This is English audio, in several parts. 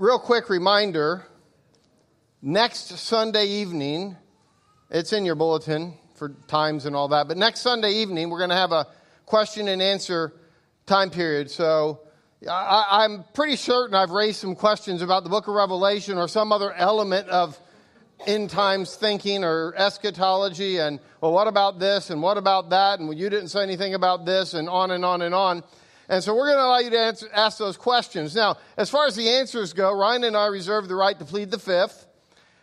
real quick reminder next Sunday evening, it's in your bulletin for times and all that, but next Sunday evening, we're going to have a question and answer time period. So I, am pretty certain I've raised some questions about the book of Revelation or some other element of end times thinking or eschatology and, well, what about this and what about that? And well, you didn't say anything about this and on and on and on. And so we're going to allow you to answer, ask those questions. Now, as far as the answers go, Ryan and I reserve the right to plead the fifth.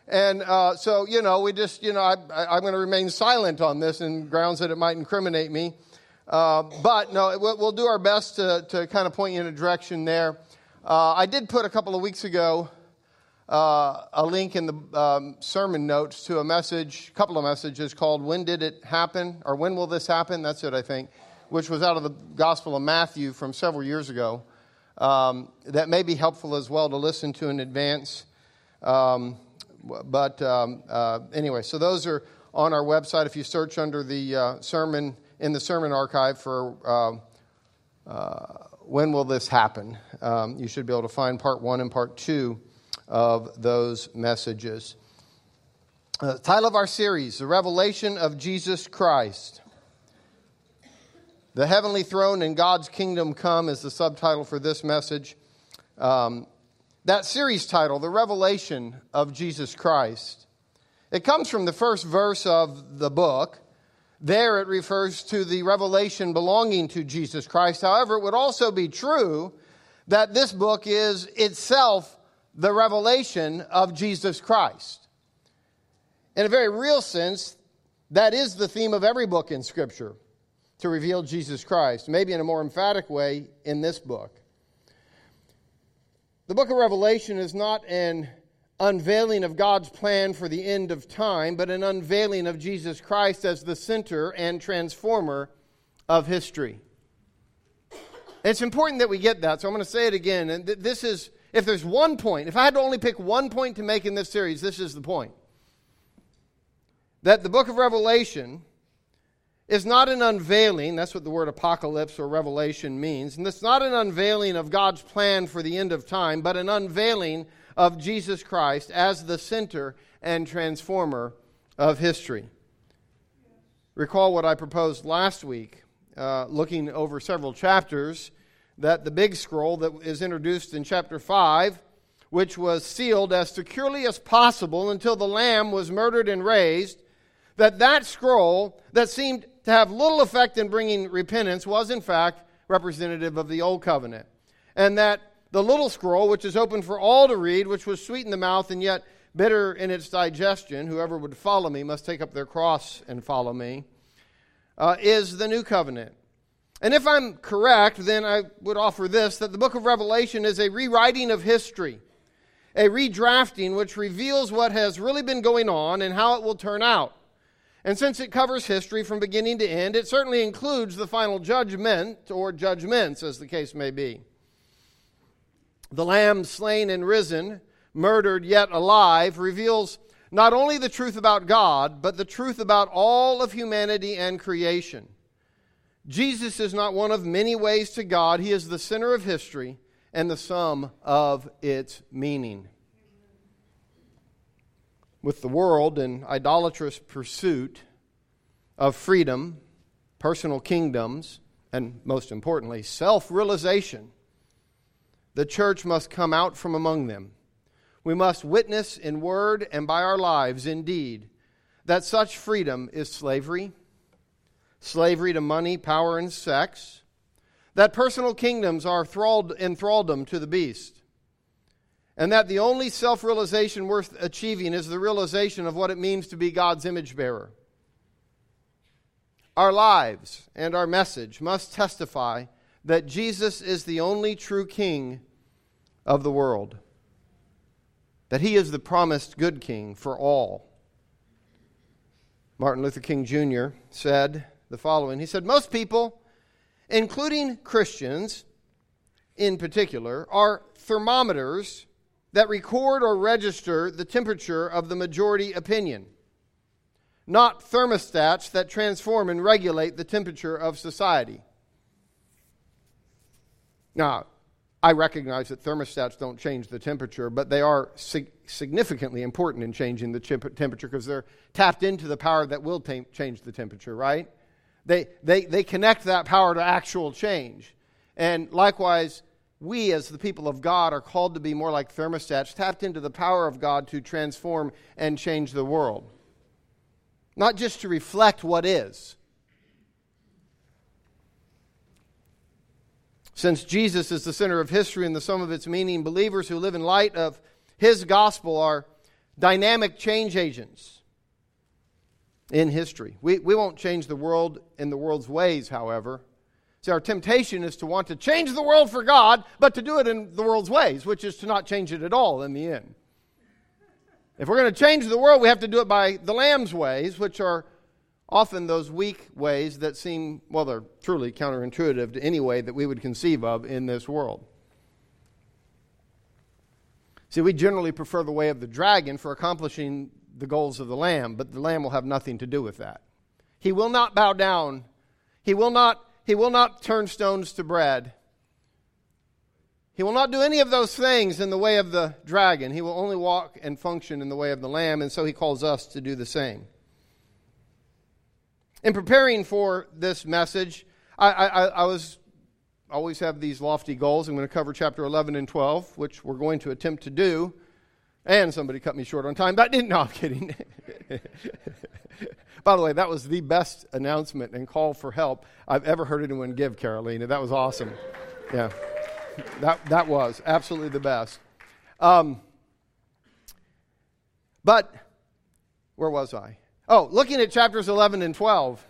And uh, so, you know, we just, you know, I, am going to remain silent on this in grounds that it might incriminate me. Uh, but no, we'll, we'll, do our best to, to kind of point you in a direction there. Uh, I did put a couple of weeks ago uh, a link in the um, sermon notes to a message, a couple of messages called When Did It Happen? or When Will This Happen? That's it, I think which was out of the Gospel of Matthew from several years ago, um, that may be helpful as well to listen to in advance. Um, but um, uh, anyway, so those are on our website. If you search under the uh, sermon in the sermon archive for uh, uh when will this happen, um, you should be able to find part one and part two of those messages. Uh, title of our series: The Revelation of Jesus Christ. The Heavenly Throne and God's Kingdom Come is the subtitle for this message. Um, that series title, The Revelation of Jesus Christ, it comes from the first verse of the book. There it refers to the revelation belonging to Jesus Christ. However, it would also be true that this book is itself the revelation of Jesus Christ. In a very real sense, that is the theme of every book in Scripture to reveal Jesus Christ, maybe in a more emphatic way in this book. The book of Revelation is not an unveiling of God's plan for the end of time, but an unveiling of Jesus Christ as the center and transformer of history. It's important that we get that, so I'm going to say it again. And this is, if there's one point, if I had to only pick one point to make in this series, this is the point. That the book of Revelation is not an unveiling, that's what the word apocalypse or revelation means, and it's not an unveiling of God's plan for the end of time, but an unveiling of Jesus Christ as the center and transformer of history. Recall what I proposed last week, uh, looking over several chapters, that the big scroll that is introduced in chapter 5, which was sealed as securely as possible until the Lamb was murdered and raised, that that scroll that seemed to have little effect in bringing repentance was, in fact, representative of the Old Covenant. And that the little scroll, which is open for all to read, which was sweet in the mouth and yet bitter in its digestion, whoever would follow me must take up their cross and follow me, uh, is the New Covenant. And if I'm correct, then I would offer this that the book of Revelation is a rewriting of history, a redrafting which reveals what has really been going on and how it will turn out. And since it covers history from beginning to end, it certainly includes the final judgment or judgments, as the case may be. The Lamb slain and risen, murdered yet alive, reveals not only the truth about God, but the truth about all of humanity and creation. Jesus is not one of many ways to God, He is the center of history and the sum of its meaning with the world in idolatrous pursuit of freedom, personal kingdoms, and most importantly, self realization, the church must come out from among them. We must witness in word and by our lives, indeed, that such freedom is slavery, slavery to money, power, and sex, that personal kingdoms are thralled, enthralldom to the beast and that the only self realization worth achieving is the realization of what it means to be God's image bearer. Our lives and our message must testify that Jesus is the only true King of the world, that he is the promised good King for all. Martin Luther King Jr. said the following He said, Most people, including Christians in particular, are thermometers that record or register the temperature of the majority opinion, not thermostats that transform and regulate the temperature of society. Now, I recognize that thermostats don't change the temperature, but they are sig- significantly important in changing the chip- temperature because they're tapped into the power that will t- change the temperature, right? They, they, they connect that power to actual change. And likewise, we as the people of God are called to be more like thermostats, tapped into the power of God to transform and change the world. Not just to reflect what is. Since Jesus is the center of history and the sum of its meaning, believers who live in light of his gospel are dynamic change agents in history. We, we won't change the world in the world's ways, however. See, our temptation is to want to change the world for God, but to do it in the world's ways, which is to not change it at all in the end. If we're going to change the world, we have to do it by the Lamb's ways, which are often those weak ways that seem, well, they're truly counterintuitive to any way that we would conceive of in this world. See, we generally prefer the way of the dragon for accomplishing the goals of the lamb, but the lamb will have nothing to do with that. He will not bow down. He will not he will not turn stones to bread. He will not do any of those things in the way of the dragon. He will only walk and function in the way of the lamb, and so he calls us to do the same. In preparing for this message, I, I, I was always have these lofty goals. I'm going to cover chapter 11 and 12, which we're going to attempt to do. And somebody cut me short on time. That didn't. No, I'm kidding. By the way, that was the best announcement and call for help I've ever heard anyone give, Carolina. That was awesome. Yeah, that, that was absolutely the best. Um, but where was I? Oh, looking at chapters 11 and 12.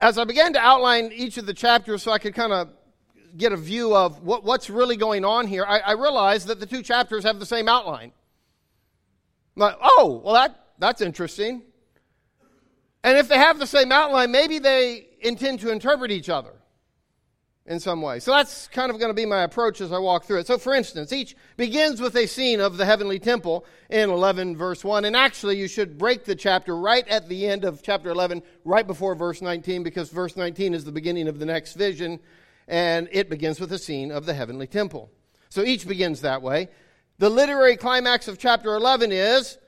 As I began to outline each of the chapters so I could kind of get a view of what, what's really going on here, I, I realized that the two chapters have the same outline. I'm like, oh, well, that, that's interesting. And if they have the same outline, maybe they intend to interpret each other in some way. So that's kind of going to be my approach as I walk through it. So, for instance, each begins with a scene of the heavenly temple in 11, verse 1. And actually, you should break the chapter right at the end of chapter 11, right before verse 19, because verse 19 is the beginning of the next vision, and it begins with a scene of the heavenly temple. So each begins that way. The literary climax of chapter 11 is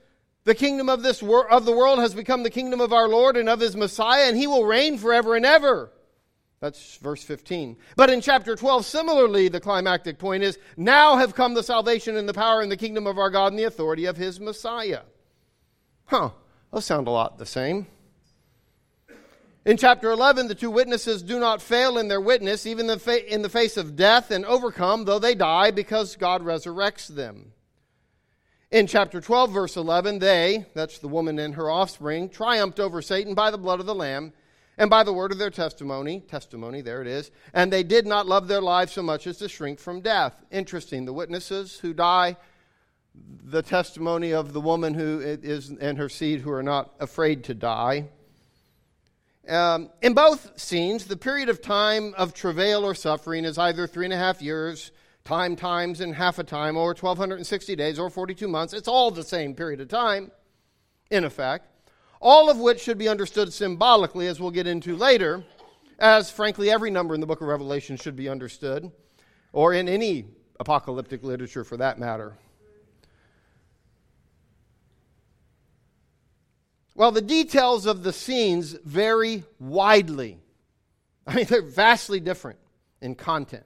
the kingdom of this wor- of the world has become the kingdom of our Lord and of his Messiah, and he will reign forever and ever. That's verse 15. But in chapter 12, similarly, the climactic point is now have come the salvation and the power and the kingdom of our God and the authority of his Messiah. Huh, those sound a lot the same. In chapter 11, the two witnesses do not fail in their witness, even in the face of death, and overcome, though they die, because God resurrects them. In chapter 12, verse 11, they, that's the woman and her offspring, triumphed over Satan by the blood of the Lamb and by the word of their testimony. Testimony, there it is. And they did not love their lives so much as to shrink from death. Interesting. The witnesses who die, the testimony of the woman who is and her seed who are not afraid to die. Um, in both scenes, the period of time of travail or suffering is either three and a half years time times and half a time, or 1,260 days, or 42 months. It's all the same period of time, in effect. All of which should be understood symbolically, as we'll get into later, as frankly every number in the book of Revelation should be understood, or in any apocalyptic literature for that matter. Well, the details of the scenes vary widely. I mean, they're vastly different in content.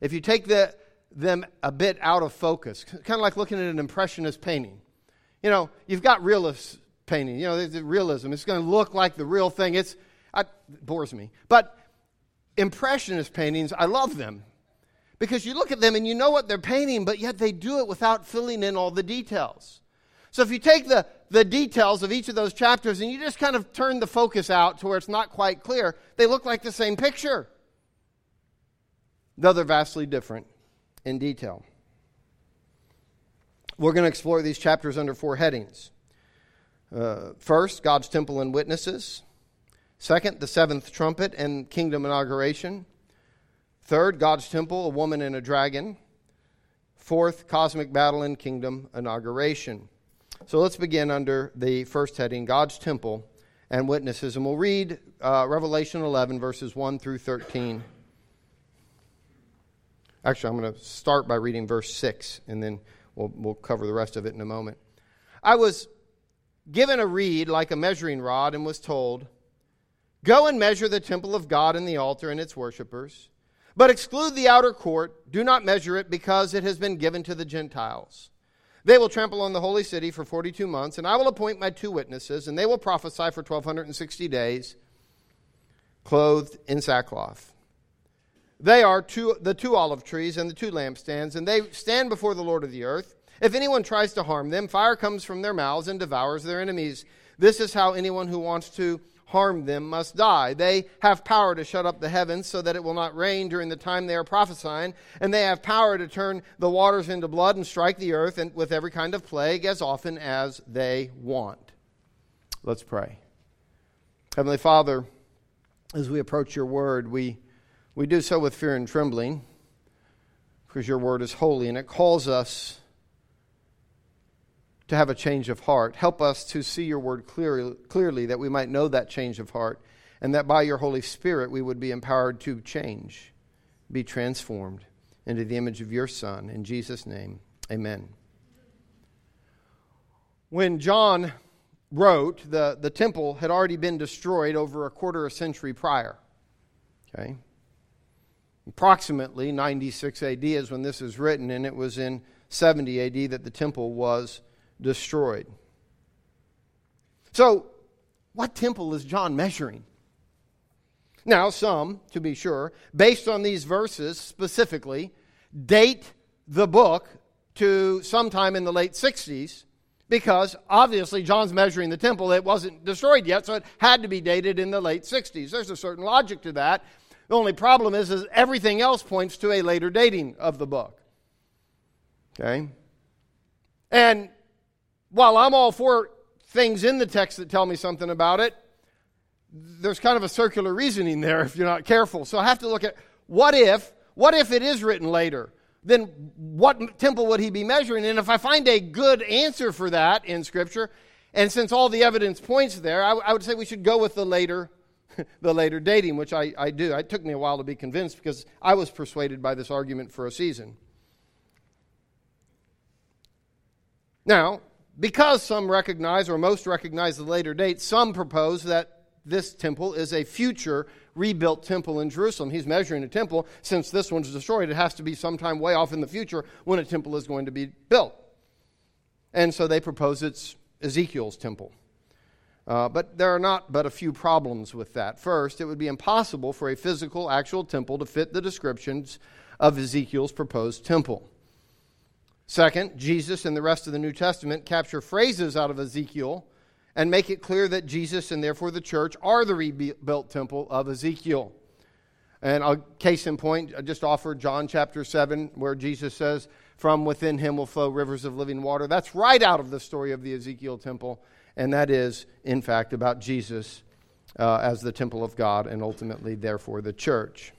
If you take the, them a bit out of focus, kind of like looking at an impressionist painting. You know, you've got realist painting. You know, the realism. It's going to look like the real thing. It's it bores me, but impressionist paintings, I love them because you look at them and you know what they're painting, but yet they do it without filling in all the details. So if you take the, the details of each of those chapters and you just kind of turn the focus out to where it's not quite clear, they look like the same picture though they're vastly different in detail. We're going to explore these chapters under four headings. Uh, first, God's temple and witnesses. Second, the seventh trumpet and kingdom inauguration. Third, God's temple, a woman and a dragon. Fourth, cosmic battle and kingdom inauguration. So let's begin under the first heading God's temple and witnesses. And we'll read uh, Revelation 11, verses 1 through 13. Actually, I'm going to start by reading verse 6, and then we'll, we'll cover the rest of it in a moment. I was given a reed like a measuring rod and was told, Go and measure the temple of God and the altar and its worshippers, but exclude the outer court. Do not measure it because it has been given to the Gentiles. They will trample on the holy city for 42 months, and I will appoint my two witnesses, and they will prophesy for 1260 days, clothed in sackcloth. They are two, the two olive trees and the two lampstands, and they stand before the Lord of the earth. If anyone tries to harm them, fire comes from their mouths and devours their enemies. This is how anyone who wants to harm them must die. They have power to shut up the heavens so that it will not rain during the time they are prophesying, and they have power to turn the waters into blood and strike the earth and with every kind of plague as often as they want. Let's pray. Heavenly Father, as we approach your word, we we do so with fear and trembling because your word is holy and it calls us to have a change of heart. Help us to see your word clearly, clearly that we might know that change of heart and that by your Holy Spirit we would be empowered to change, be transformed into the image of your Son. In Jesus' name, amen. When John wrote, the, the temple had already been destroyed over a quarter of a century prior. Okay? Approximately 96 AD is when this is written, and it was in 70 AD that the temple was destroyed. So, what temple is John measuring? Now, some, to be sure, based on these verses specifically, date the book to sometime in the late 60s because obviously John's measuring the temple. It wasn't destroyed yet, so it had to be dated in the late 60s. There's a certain logic to that. The only problem is, is everything else points to a later dating of the book. Okay? And while I'm all for things in the text that tell me something about it, there's kind of a circular reasoning there if you're not careful. So I have to look at what if, what if it is written later? Then what temple would he be measuring? And if I find a good answer for that in Scripture, and since all the evidence points there, I, I would say we should go with the later the later dating, which I, I do. It took me a while to be convinced because I was persuaded by this argument for a season. Now, because some recognize, or most recognize the later date, some propose that this temple is a future rebuilt temple in Jerusalem. He's measuring a temple. Since this one's destroyed, it has to be sometime way off in the future when a temple is going to be built. And so they propose it's Ezekiel's temple. Uh, but there are not but a few problems with that. First, it would be impossible for a physical, actual temple to fit the descriptions of Ezekiel's proposed temple. Second, Jesus and the rest of the New Testament capture phrases out of Ezekiel and make it clear that Jesus and therefore the church are the rebuilt temple of Ezekiel. And a case in point, I just offered John chapter 7, where Jesus says, From within him will flow rivers of living water. That's right out of the story of the Ezekiel temple and that is, in fact, about Jesus uh, as the temple of God and ultimately, therefore, the church.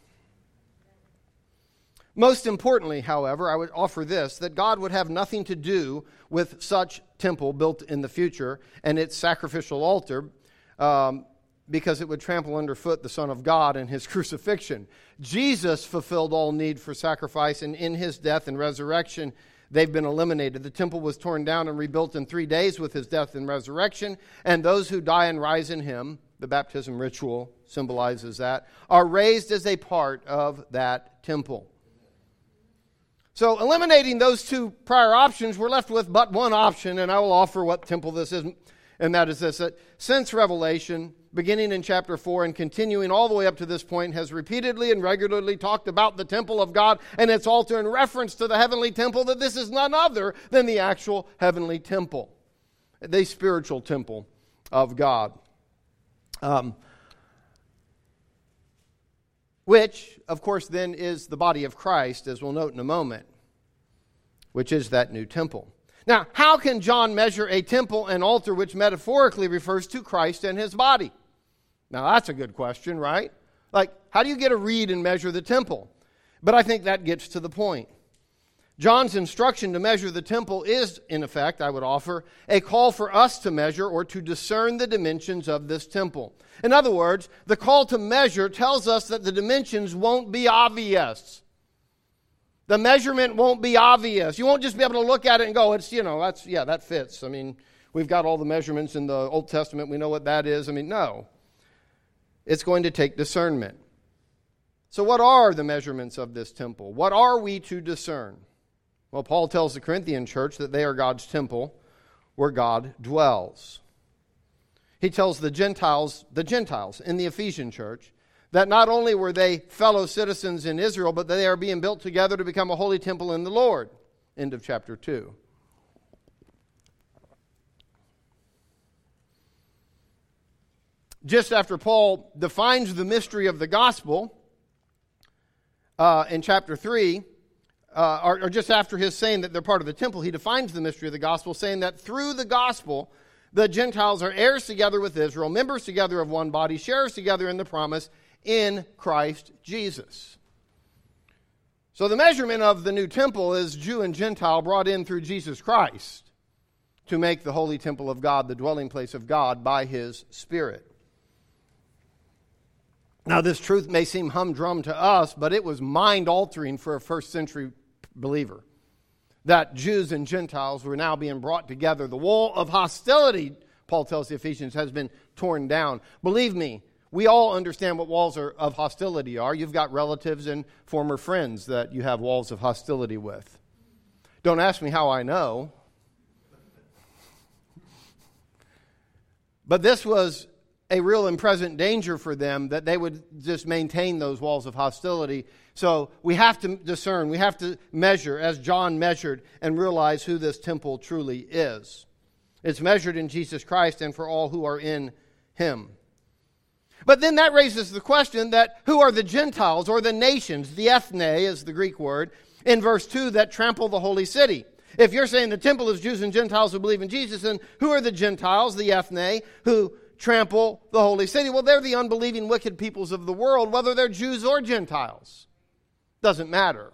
Most importantly, however, I would offer this that God would have nothing to do with such temple built in the future and its sacrificial altar um, because it would trample underfoot the Son of God and his crucifixion. Jesus fulfilled all need for sacrifice, and in his death and resurrection, they've been eliminated. The temple was torn down and rebuilt in three days with his death and resurrection, and those who die and rise in him, the baptism ritual symbolizes that, are raised as a part of that temple. So, eliminating those two prior options, we're left with but one option, and I will offer what temple this is, and that is this that since Revelation, beginning in chapter 4 and continuing all the way up to this point, has repeatedly and regularly talked about the temple of God and its altar in reference to the heavenly temple, that this is none other than the actual heavenly temple, the spiritual temple of God. Um, which, of course, then is the body of Christ, as we'll note in a moment, which is that new temple. Now, how can John measure a temple and altar which metaphorically refers to Christ and his body? Now, that's a good question, right? Like, how do you get a reed and measure the temple? But I think that gets to the point. John's instruction to measure the temple is, in effect, I would offer, a call for us to measure or to discern the dimensions of this temple. In other words, the call to measure tells us that the dimensions won't be obvious. The measurement won't be obvious. You won't just be able to look at it and go, it's, you know, that's, yeah, that fits. I mean, we've got all the measurements in the Old Testament. We know what that is. I mean, no. It's going to take discernment. So, what are the measurements of this temple? What are we to discern? Well, Paul tells the Corinthian church that they are God's temple where God dwells. He tells the Gentiles, the Gentiles in the Ephesian church, that not only were they fellow citizens in Israel, but they are being built together to become a holy temple in the Lord. End of chapter 2. Just after Paul defines the mystery of the gospel uh, in chapter 3, uh, or, or just after his saying that they're part of the temple, he defines the mystery of the gospel, saying that through the gospel, the Gentiles are heirs together with Israel, members together of one body, sharers together in the promise in Christ Jesus. So the measurement of the new temple is Jew and Gentile brought in through Jesus Christ to make the holy temple of God the dwelling place of God by his Spirit. Now, this truth may seem humdrum to us, but it was mind altering for a first century believer that Jews and Gentiles were now being brought together. The wall of hostility, Paul tells the Ephesians, has been torn down. Believe me, we all understand what walls are, of hostility are. You've got relatives and former friends that you have walls of hostility with. Don't ask me how I know. But this was a real and present danger for them that they would just maintain those walls of hostility. So we have to discern, we have to measure, as John measured, and realize who this temple truly is. It's measured in Jesus Christ and for all who are in him. But then that raises the question that who are the Gentiles or the nations? The ethne is the Greek word in verse 2 that trample the holy city. If you're saying the temple is Jews and Gentiles who believe in Jesus, then who are the Gentiles, the ethne, who trample the holy city. Well, they're the unbelieving, wicked peoples of the world, whether they're Jews or Gentiles. Doesn't matter.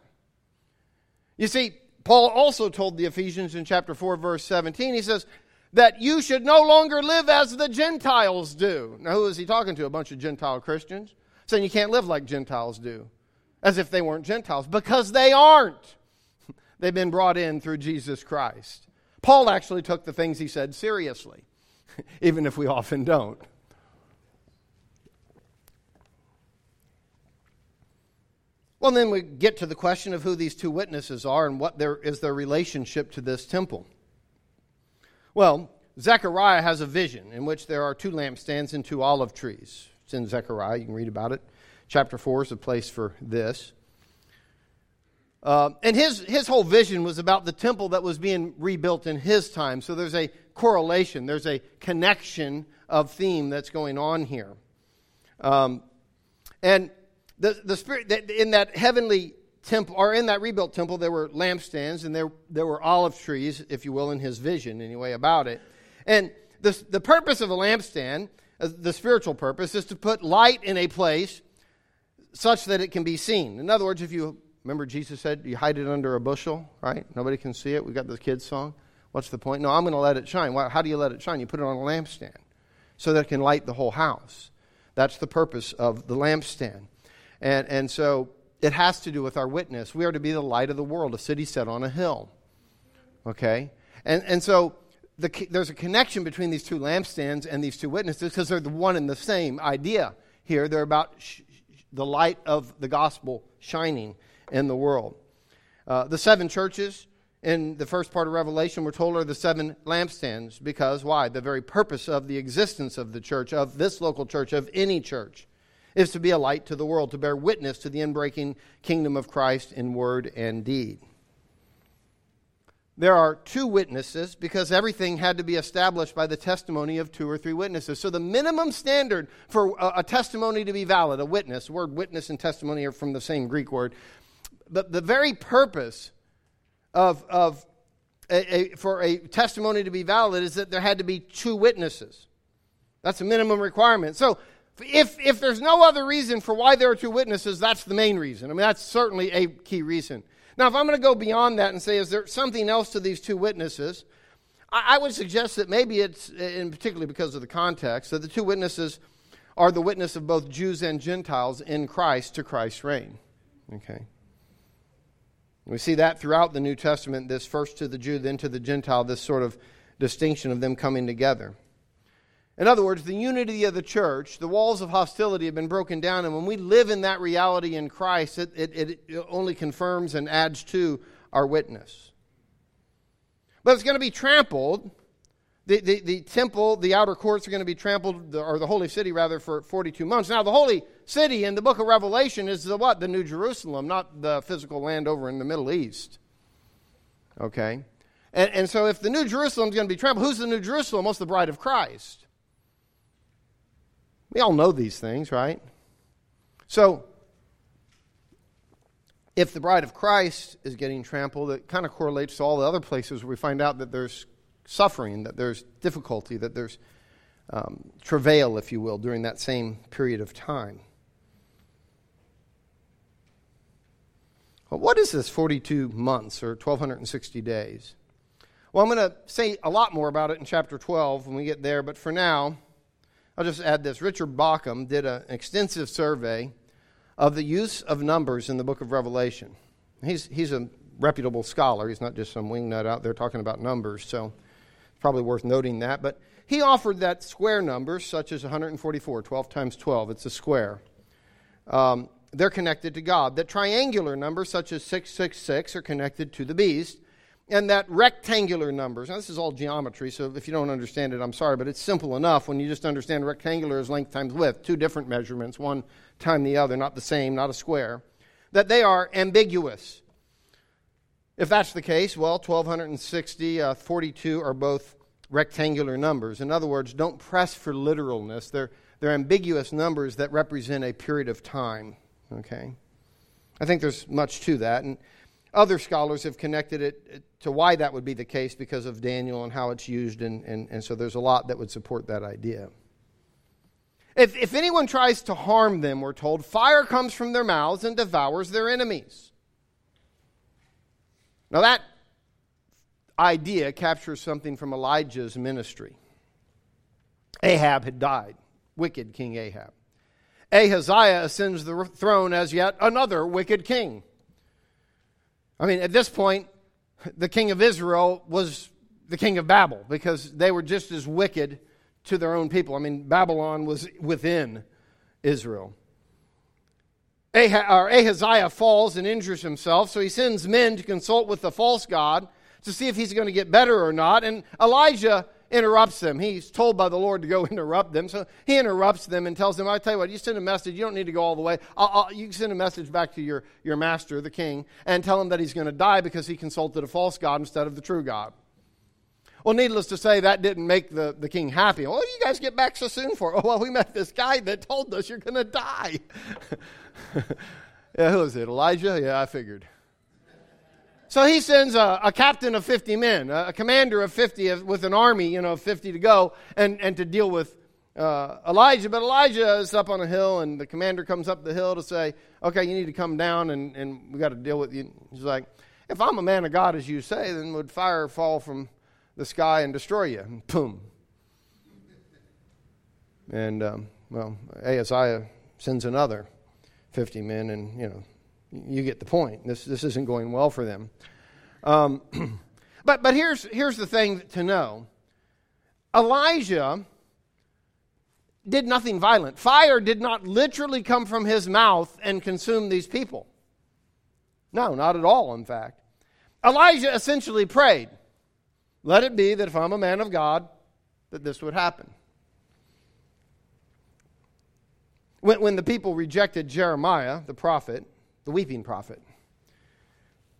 You see, Paul also told the Ephesians in chapter 4, verse 17, he says, that you should no longer live as the Gentiles do. Now, who is he talking to? A bunch of Gentile Christians? Saying you can't live like Gentiles do, as if they weren't Gentiles, because they aren't. They've been brought in through Jesus Christ. Paul actually took the things he said seriously. even if we often don't. Well, then we get to the question of who these two witnesses are and what their, is their relationship to this temple. Well, Zechariah has a vision in which there are two lampstands and two olive trees. It's in Zechariah. You can read about it. Chapter 4 is a place for this. Uh, and his, his whole vision was about the temple that was being rebuilt in his time. So there's a correlation, there's a connection of theme that's going on here. Um, and the, the spirit in that heavenly temple, or in that rebuilt temple, there were lampstands and there, there were olive trees, if you will, in his vision anyway about it. And the, the purpose of a lampstand, uh, the spiritual purpose, is to put light in a place such that it can be seen. In other words, if you remember Jesus said, you hide it under a bushel, right? Nobody can see it. We got the kids' song. What's the point? No, I'm going to let it shine. How do you let it shine? You put it on a lampstand so that it can light the whole house. That's the purpose of the lampstand. And, and so it has to do with our witness. We are to be the light of the world, a city set on a hill. Okay? And, and so the, there's a connection between these two lampstands and these two witnesses because they're the one and the same idea here. They're about sh- the light of the gospel shining in the world. Uh, the seven churches in the first part of Revelation, we're told are the seven lampstands because why? The very purpose of the existence of the church, of this local church, of any church, is to be a light to the world, to bear witness to the inbreaking kingdom of Christ in word and deed. There are two witnesses because everything had to be established by the testimony of two or three witnesses. So, the minimum standard for a, testimony to be valid, a witness, word witness and testimony are from the same Greek word. But the very purpose of, of a, a, for a testimony to be valid is that there had to be two witnesses. That's a minimum requirement. So if, if there's no other reason for why there are two witnesses, that's the main reason. I mean, that's certainly a key reason. Now, if I'm going to go beyond that and say, is there something else to these two witnesses? I, I would suggest that maybe it's, and particularly because of the context, that the two witnesses are the witness of both Jews and Gentiles in Christ to Christ's reign. Okay. We see that throughout the New Testament, this first to the Jew, then to the Gentile, this sort of distinction of them coming together. In other words, the unity of the church, the walls of hostility have been broken down, and when we live in that reality in Christ, it, it, it only confirms and adds to our witness. But it's going to be trampled. The, the, the temple, the outer courts are going to be trampled, or the holy city rather, for 42 months. Now, the holy city in the book of Revelation is the what? The New Jerusalem, not the physical land over in the Middle East. Okay? And, and so if the New Jerusalem is going to be trampled, who's the New Jerusalem? What's the bride of Christ? We all know these things, right? So, if the bride of Christ is getting trampled, it kind of correlates to all the other places where we find out that there's suffering, that there's difficulty, that there's um, travail, if you will, during that same period of time. Well, what is this 42 months or 1260 days? Well, I'm going to say a lot more about it in chapter 12 when we get there, but for now, I'll just add this. Richard Bauckham did an extensive survey of the use of numbers in the book of Revelation. He's, he's a reputable scholar. He's not just some wingnut out there talking about numbers, so it's probably worth noting that. But he offered that square numbers, such as 144, 12 times 12, it's a square. Um, they're connected to God. That triangular numbers, such as 666, are connected to the beast and that rectangular numbers. Now, this is all geometry, so if you don't understand it, I'm sorry, but it's simple enough when you just understand rectangular is length times width, two different measurements, one time the other, not the same, not a square, that they are ambiguous. If that's the case, well, 1260, uh, 42 are both rectangular numbers. In other words, don't press for literalness. They're, they're ambiguous numbers that represent a period of time. Okay? I think there's much to that. And other scholars have connected it uh, to why that would be the case because of Daniel and how it's used, and, and, and so there's a lot that would support that idea. If, if anyone tries to harm them, we're told, fire comes from their mouths and devours their enemies. Now, that idea captures something from Elijah's ministry. Ahab had died, wicked King Ahab. Ahaziah ascends the throne as yet another wicked king. I mean, at this point, the king of Israel was the king of Babel because they were just as wicked to their own people. I mean, Babylon was within Israel. Ahaziah falls and injures himself, so he sends men to consult with the false God to see if he's going to get better or not. And Elijah interrupts them. He's told by the Lord to go interrupt them. So he interrupts them and tells them, I tell you what, you send a message. You don't need to go all the way. I'll, I'll, you can send a message back to your, your master, the king, and tell him that he's going to die because he consulted a false God instead of the true God. Well, needless to say, that didn't make the, the king happy. Well, you guys get back so soon for? Oh, well, we met this guy that told us you're going to die. yeah, who is it? Elijah? Yeah, I figured. So he sends a, a, captain of 50 men, a, commander of 50 with an army, you know, 50 to go and, and to deal with uh, Elijah. But Elijah is up on a hill, and the commander comes up the hill to say, okay, you need to come down, and, and we got to deal with you. He's like, if I'm a man of God, as you say, then would fire fall from the sky and destroy you? And boom. And, um, well, Ahaziah sends another 50 men, and, you know, you get the point. This, this isn't going well for them. Um, but but here's, here's the thing to know Elijah did nothing violent. Fire did not literally come from his mouth and consume these people. No, not at all, in fact. Elijah essentially prayed, Let it be that if I'm a man of God, that this would happen. When, when the people rejected Jeremiah, the prophet, the weeping prophet.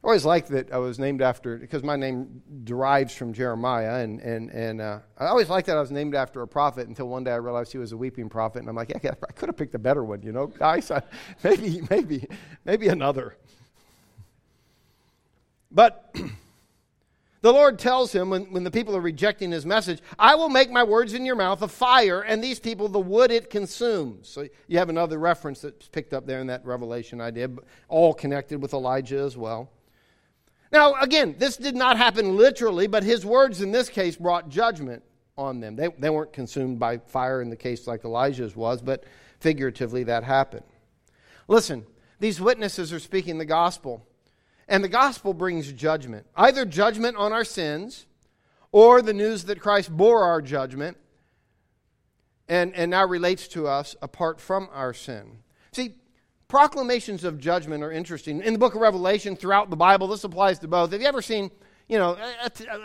I always liked that I was named after, because my name derives from Jeremiah, and, and, and uh, I always liked that I was named after a prophet until one day I realized he was a weeping prophet, and I'm like, yeah, I could have picked a better one, you know, guys. maybe, maybe, maybe another. But The Lord tells him when, when the people are rejecting his message, I will make my words in your mouth a fire, and these people the wood it consumes. So you have another reference that's picked up there in that revelation idea, all connected with Elijah as well. Now, again, this did not happen literally, but his words in this case brought judgment on them. They, they weren't consumed by fire in the case like Elijah's was, but figuratively that happened. Listen, these witnesses are speaking the gospel. And the gospel brings judgment either judgment on our sins or the news that Christ bore our judgment and, and now relates to us apart from our sin. See, proclamations of judgment are interesting. In the book of Revelation, throughout the Bible, this applies to both. Have you ever seen, you know,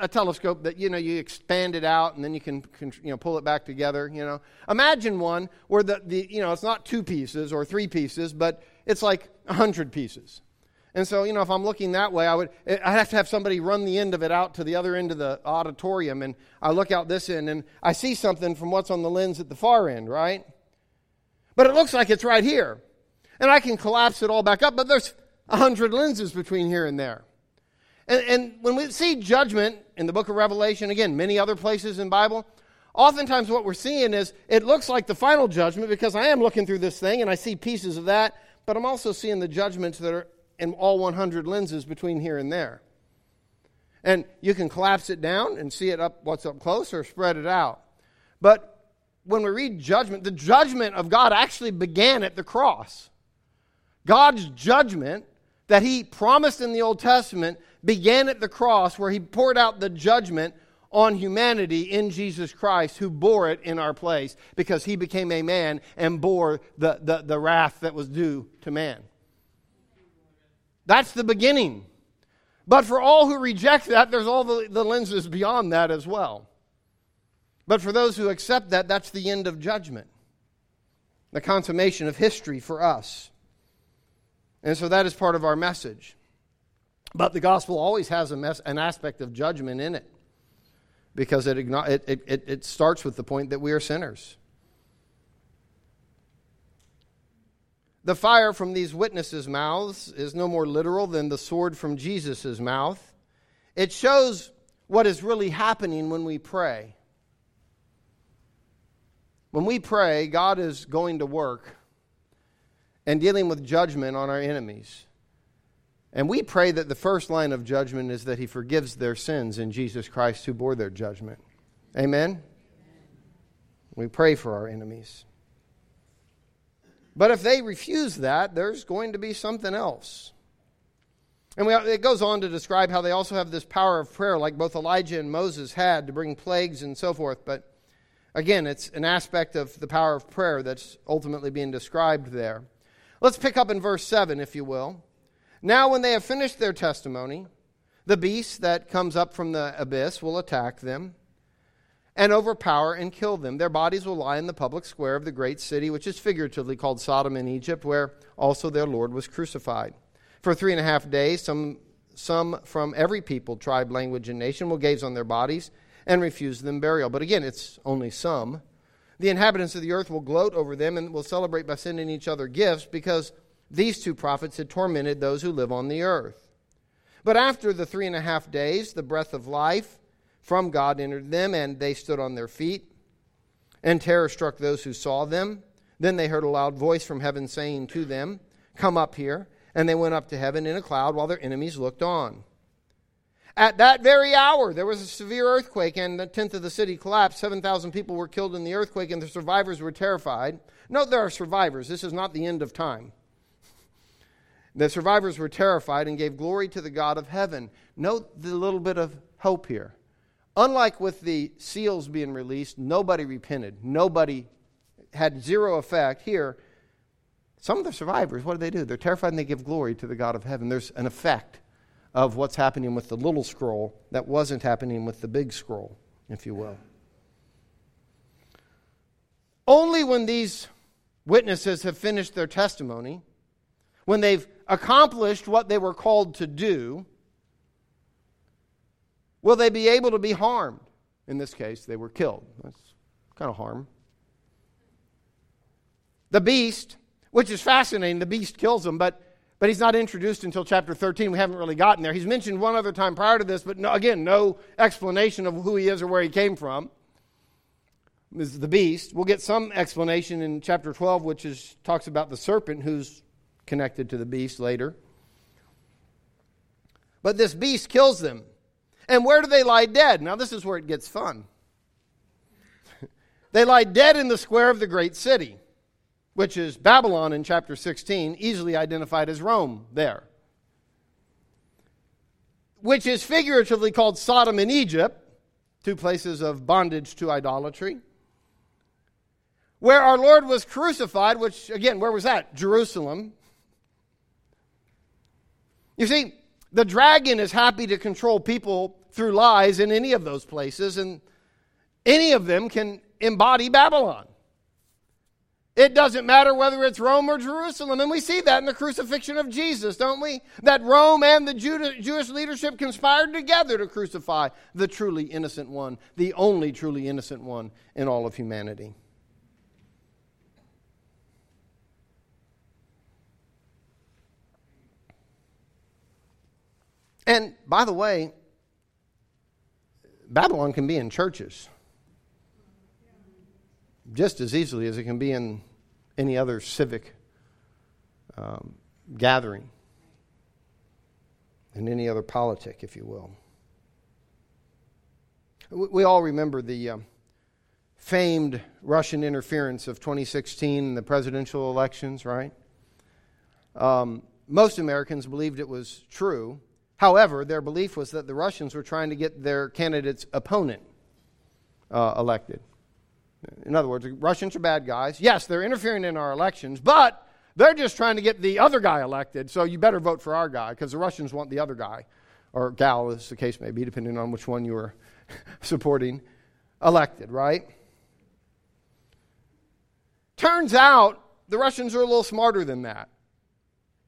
a, telescope that, you know, you expand it out and then you can, can, you know, pull it back together, you know? Imagine one where the, the, you know, it's not two pieces or three pieces, but it's like a hundred pieces. And so, you know, if I'm looking that way, I would eh, I have to have somebody run the end of it out to the other end of the auditorium, and I look out this end, and I see something from what's on the lens at the far end, right? But it looks like it's right here, and I can collapse it all back up. But there's a hundred lenses between here and there, and, and when we see judgment in the Book of Revelation, again, many other places in Bible, oftentimes what we're seeing is it looks like the final judgment because I am looking through this thing and I see pieces of that, but I'm also seeing the judgments that are in all 100 lenses between here and there. And you can collapse it down and see it up what's up close or spread it out. But when we read judgment, the judgment of God actually began at the cross. God's judgment that he promised in the Old Testament began at the cross where he poured out the judgment on humanity in Jesus Christ, who bore it in our place because he became a man and bore the, the, the wrath that was due to man. That's the beginning. But for all who reject that, there's all the, the lenses beyond that as well. But for those who accept that, that's the end of judgment, the consummation of history for us. And so that is part of our message. But the gospel always has mes- an aspect of judgment in it because it, it, it, it starts with the point that we are sinners. The fire from these witnesses' mouths is no more literal than the sword from Jesus' mouth. It shows what is really happening when we pray. When we pray, God is going to work and dealing with judgment on our enemies. And we pray that the first line of judgment is that He forgives their sins in Jesus Christ who bore their judgment. Amen? We pray for our enemies. But if they refuse that, there's going to be something else. And we, it goes on to describe how they also have this power of prayer, like both Elijah and Moses had to bring plagues and so forth. But again, it's an aspect of the power of prayer that's ultimately being described there. Let's pick up in verse 7, if you will. Now, when they have finished their testimony, the beast that comes up from the abyss will attack them and overpower and kill them. Their bodies will lie in the public square of the great city, which is figuratively called Sodom in Egypt, where also their Lord was crucified. For three and a half days, some, some from every people, tribe, language, and nation will gaze on their bodies and refuse them burial. But again, it's only some. The inhabitants of the earth will gloat over them and will celebrate by sending each other gifts because these two prophets had tormented those who live on the earth. But after the three and a half days, the breath of life, from God entered them, and they stood on their feet. And terror struck those who saw them. Then they heard a loud voice from heaven saying to them, Come up here. And they went up to heaven in a cloud while their enemies looked on. At that very hour, there was a severe earthquake, and a tenth of the city collapsed. 7,000 people were killed in the earthquake, and the survivors were terrified. Note there are survivors. This is not the end of time. The survivors were terrified and gave glory to the God of heaven. Note the little bit of hope here. Unlike with the seals being released, nobody repented. Nobody had zero effect. Here, some of the survivors, what do they do? They're terrified and they give glory to the God of heaven. There's an effect of what's happening with the little scroll that wasn't happening with the big scroll, if you will. Only when these witnesses have finished their testimony, when they've accomplished what they were called to do, Will they be able to be harmed? In this case, they were killed. That's kind of harm. The beast, which is fascinating, the beast kills them, but, but he's not introduced until chapter 13. We haven't really gotten there. He's mentioned one other time prior to this, but no, again, no explanation of who he is or where he came from. This is the beast. We'll get some explanation in chapter 12, which is, talks about the serpent who's connected to the beast later. But this beast kills them. And where do they lie dead? Now, this is where it gets fun. they lie dead in the square of the great city, which is Babylon in chapter 16, easily identified as Rome there. which is figuratively called Sodom and Egypt, two places of bondage to idolatry, where our Lord was crucified, which, again, where was that? Jerusalem. You see, the dragon is happy to control people through lies in any of those places, and any of them can embody Babylon. It doesn't matter whether it's Rome or Jerusalem. And we see that in the crucifixion of Jesus, don't we? That Rome and the Jewish leadership conspired together to crucify the truly innocent one, the only truly innocent one in all of humanity. And by the way, Babylon can be in churches just as easily as it can be in any other civic um, gathering, in any other politic, if you will. We, all remember the um, famed Russian interference of 2016 in the presidential elections, right? Um, most Americans believed it was true. However, their belief was that the Russians were trying to get their candidate's opponent uh, elected. In other words, the Russians are bad guys. Yes, they're interfering in our elections, but they're just trying to get the other guy elected, so you better vote for our guy because the Russians want the other guy, or gal, as the case may be, depending on which one you are supporting, elected, right? Turns out the Russians are a little smarter than that.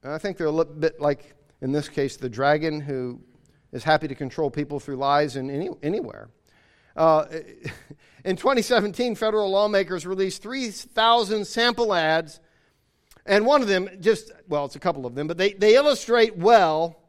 And I think they're a little bit like, in this case, the dragon who is happy to control people through lies in any, anywhere. Uh, in 2017, federal lawmakers released 3,000 sample ads, and one of them just, well, it's a couple of them, but they, they illustrate well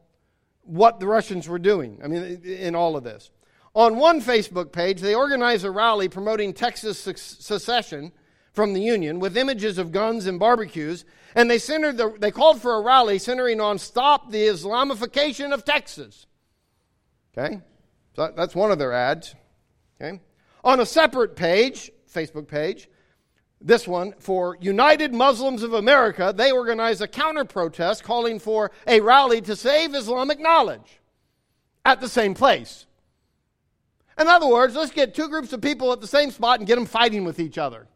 what the Russians were doing, I mean, in all of this. On one Facebook page, they organized a rally promoting Texas secession from the Union with images of guns and barbecues, and they, centered the, they called for a rally centering on Stop the Islamification of Texas. Okay? So that's one of their ads. Okay? On a separate page, Facebook page, this one, for United Muslims of America, they organized a counter protest calling for a rally to save Islamic knowledge at the same place. In other words, let's get two groups of people at the same spot and get them fighting with each other.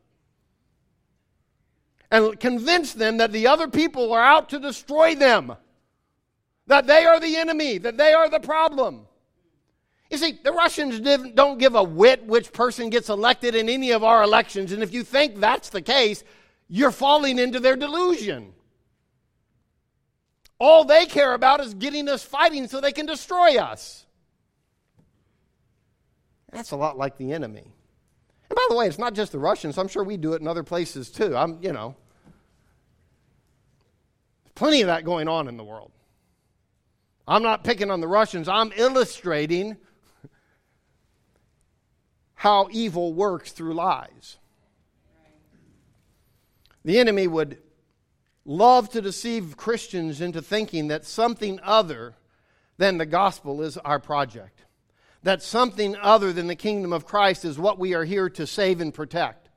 And convince them that the other people are out to destroy them, that they are the enemy, that they are the problem. You see, the Russians don't give a whit which person gets elected in any of our elections, and if you think that's the case, you're falling into their delusion. All they care about is getting us fighting so they can destroy us. That's a lot like the enemy. And by the way, it's not just the Russians. I'm sure we do it in other places too. I'm, you know, plenty of that going on in the world. I'm not picking on the Russians. I'm illustrating how evil works through lies. The enemy would love to deceive Christians into thinking that something other than the gospel is our project, that something other than the kingdom of Christ is what we are here to save and protect.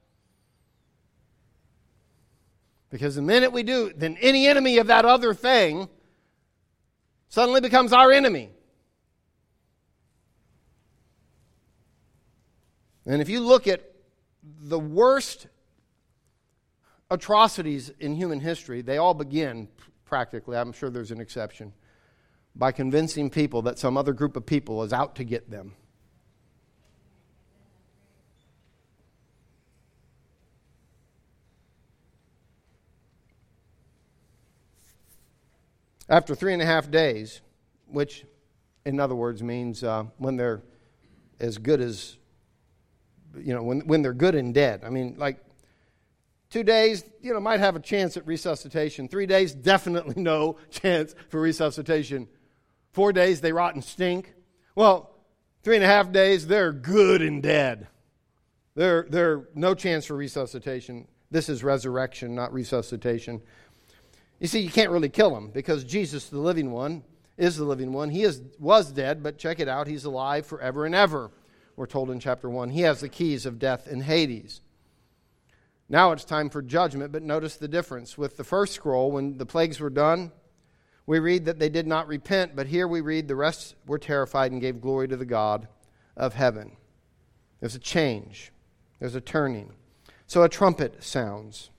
Because the minute we do, then any enemy of that other thing suddenly becomes our enemy. And if you look at the worst atrocities in human history, they all begin practically, I'm sure there's an exception, by convincing people that some other group of people is out to get them. After three and a half days, which in other words means uh, when they're as good as you know, when, when they're good and dead. I mean, like two days, you know, might have a chance at resuscitation. Three days, definitely no chance for resuscitation. Four days, they rot and stink. Well, three and a half days, they're good and dead. They're, they're no chance for resuscitation. This is resurrection, not resuscitation. You see, you can't really kill them because Jesus, the living one, is the living one. He is, was dead, but check it out, he's alive forever and ever we're told in chapter 1. He has the keys of death and Hades. Now it's time for judgment, but notice the difference. With the first scroll, when the plagues were done, we read that they did not repent, but here we read the rest were terrified and gave glory to the God of heaven. There's a change, there's a turning. So a trumpet sounds.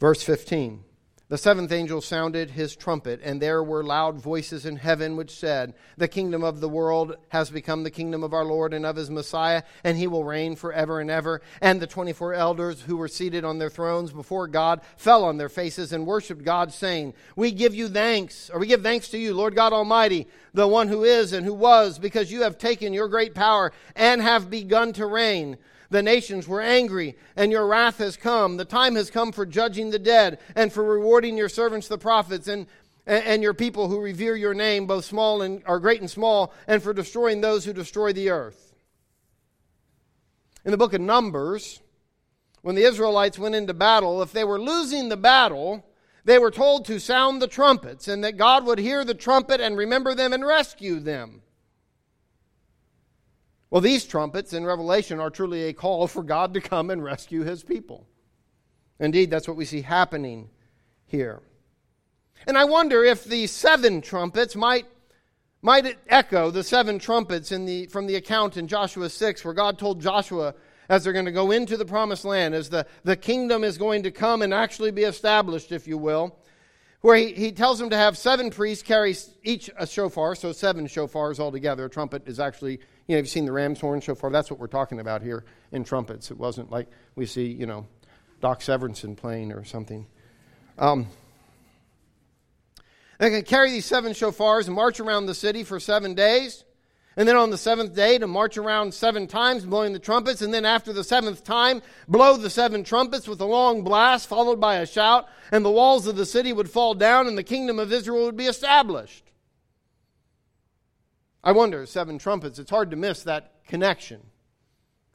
Verse 15 the seventh angel sounded his trumpet, and there were loud voices in heaven which said, The kingdom of the world has become the kingdom of our Lord and of his Messiah, and he will reign forever and ever. And the 24 elders who were seated on their thrones before God fell on their faces and worshiped God, saying, We give you thanks, or we give thanks to you, Lord God Almighty, the one who is and who was, because you have taken your great power and have begun to reign. The nations were angry, and your wrath has come. The time has come for judging the dead and for rewarding your servants, the prophets, and, and your people who revere your name, both small and or great and small, and for destroying those who destroy the earth. In the book of Numbers, when the Israelites went into battle, if they were losing the battle, they were told to sound the trumpets and that God would hear the trumpet and remember them and rescue them. Well, these trumpets in Revelation are truly a call for God to come and rescue his people. Indeed, that's what we see happening here. And I wonder if the seven trumpets might, might echo the seven trumpets in the, from the account in Joshua 6, where God told Joshua as they're going to go into the promised land, as the, the kingdom is going to come and actually be established, if you will, where he, he tells them to have seven priests carry each a shofar, so seven shofars altogether. A trumpet is actually you know, if you've seen the ram's horn shofar. That's what we're talking about here in trumpets. It wasn't like we see, you know, Doc Severinsen playing or something. Um, they can carry these seven shofars and march around the city for seven days. And then on the seventh day, to march around seven times, blowing the trumpets. And then after the seventh time, blow the seven trumpets with a long blast, followed by a shout. And the walls of the city would fall down, and the kingdom of Israel would be established. I wonder, seven trumpets, it's hard to miss that connection.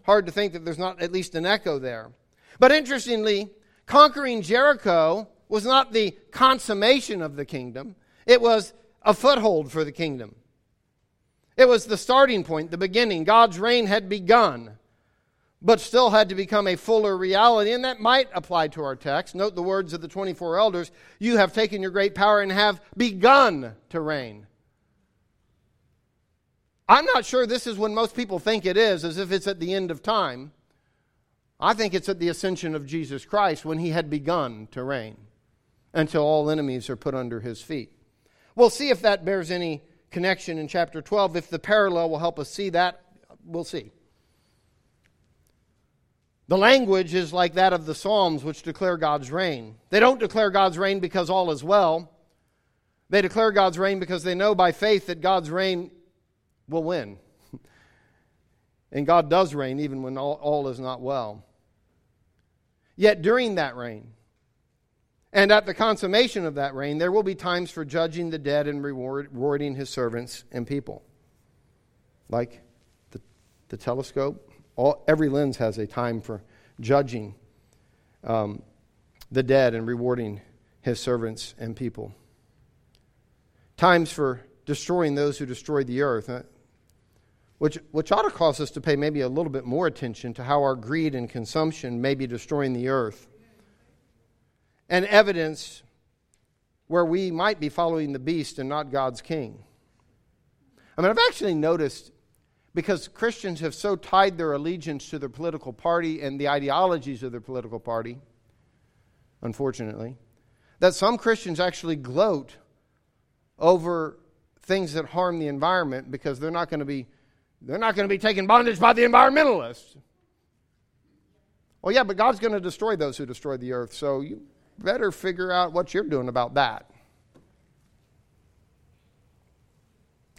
Hard to think that there's not at least an echo there. But interestingly, conquering Jericho was not the consummation of the kingdom, it was a foothold for the kingdom. It was the starting point, the beginning. God's reign had begun, but still had to become a fuller reality, and that might apply to our text. Note the words of the 24 elders You have taken your great power and have begun to reign. I'm not sure this is when most people think it is, as if it's at the end of time. I think it's at the ascension of Jesus Christ when he had begun to reign until all enemies are put under his feet. We'll see if that bears any connection in chapter 12. If the parallel will help us see that, we'll see. The language is like that of the Psalms, which declare God's reign. They don't declare God's reign because all is well. They declare God's reign because they know by faith that God's reign will win. and God does reign even when all, all is not well. Yet during that reign, and at the consummation of that reign, there will be times for judging the dead and reward, rewarding his servants and people. Like the, the telescope, all, every lens has a time for judging um, the dead and rewarding his servants and people. Times for destroying those who destroyed the earth which, which ought to cause us to pay maybe a little bit more attention to how our greed and consumption may be destroying the earth. And evidence where we might be following the beast and not God's king. I mean, I've actually noticed because Christians have so tied their allegiance to their political party and the ideologies of their political party, unfortunately, that some Christians actually gloat over things that harm the environment because they're not going to be they're not going to be taken bondage by the environmentalists. Well, yeah, but God's going to destroy those who destroy the earth, so you better figure out what you're doing about that.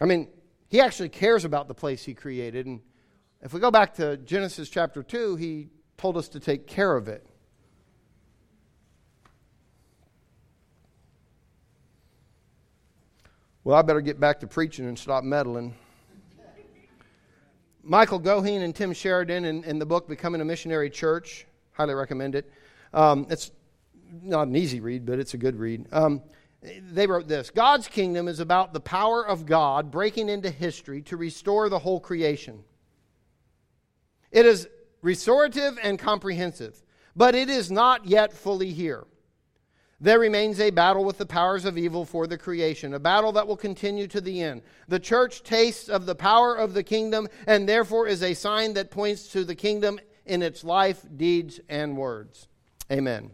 I mean, he actually cares about the place he created. And if we go back to Genesis chapter 2, he told us to take care of it. Well, I better get back to preaching and stop meddling. Michael Goheen and Tim Sheridan in, in, the book Becoming a Missionary Church. Highly recommend it. Um, it's not an easy read, but it's a good read. Um, they wrote this God's kingdom is about the power of God breaking into history to restore the whole creation. It is restorative and comprehensive, but it is not yet fully here. There remains a battle with the powers of evil for the creation, a battle that will continue to the end. The church tastes of the power of the kingdom and therefore is a sign that points to the kingdom in its life, deeds, and words. Amen.